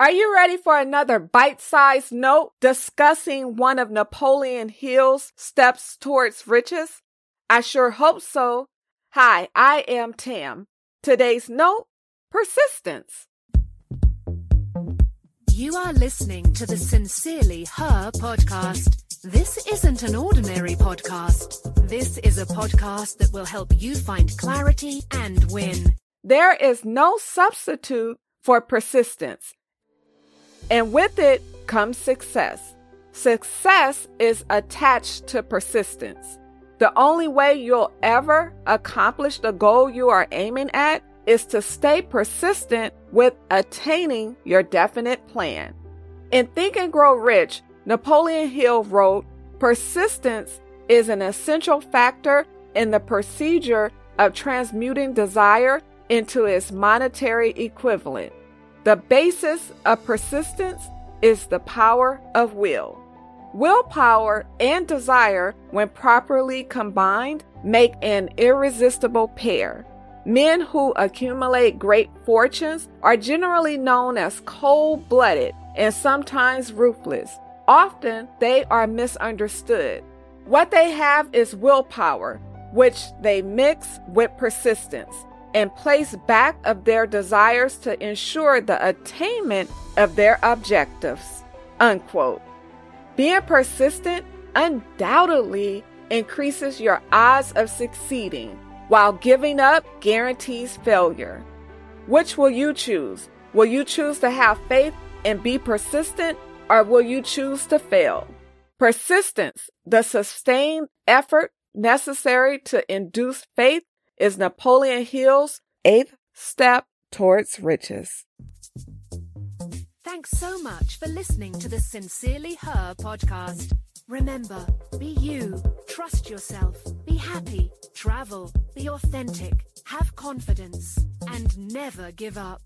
Are you ready for another bite sized note discussing one of Napoleon Hill's steps towards riches? I sure hope so. Hi, I am Tam. Today's note persistence. You are listening to the Sincerely Her podcast. This isn't an ordinary podcast. This is a podcast that will help you find clarity and win. There is no substitute for persistence and with it comes success. Success is attached to persistence. The only way you'll ever accomplish the goal you are aiming at is to stay persistent with attaining your definite plan. In Think and Grow Rich, Napoleon Hill wrote, Persistence is an essential factor in the procedure of transmuting desire into its monetary equivalent. The basis of persistence is the power of will. Willpower and desire, when properly combined, make an irresistible pair. Men who accumulate great fortunes are generally known as cold blooded and sometimes ruthless. Often they are misunderstood. What they have is willpower, which they mix with persistence and place back of their desires to ensure the attainment of their objectives. Unquote. Being persistent undoubtedly increases your odds of succeeding, while giving up guarantees failure. Which will you choose? Will you choose to have faith and be persistent, or will you choose to fail? Persistence, the sustained effort necessary to induce faith is Napoleon Hill's eighth step towards riches. Thanks so much for listening to the Sincerely Her podcast. Remember, be you, trust yourself, be happy, travel, be authentic, have confidence, and never give up.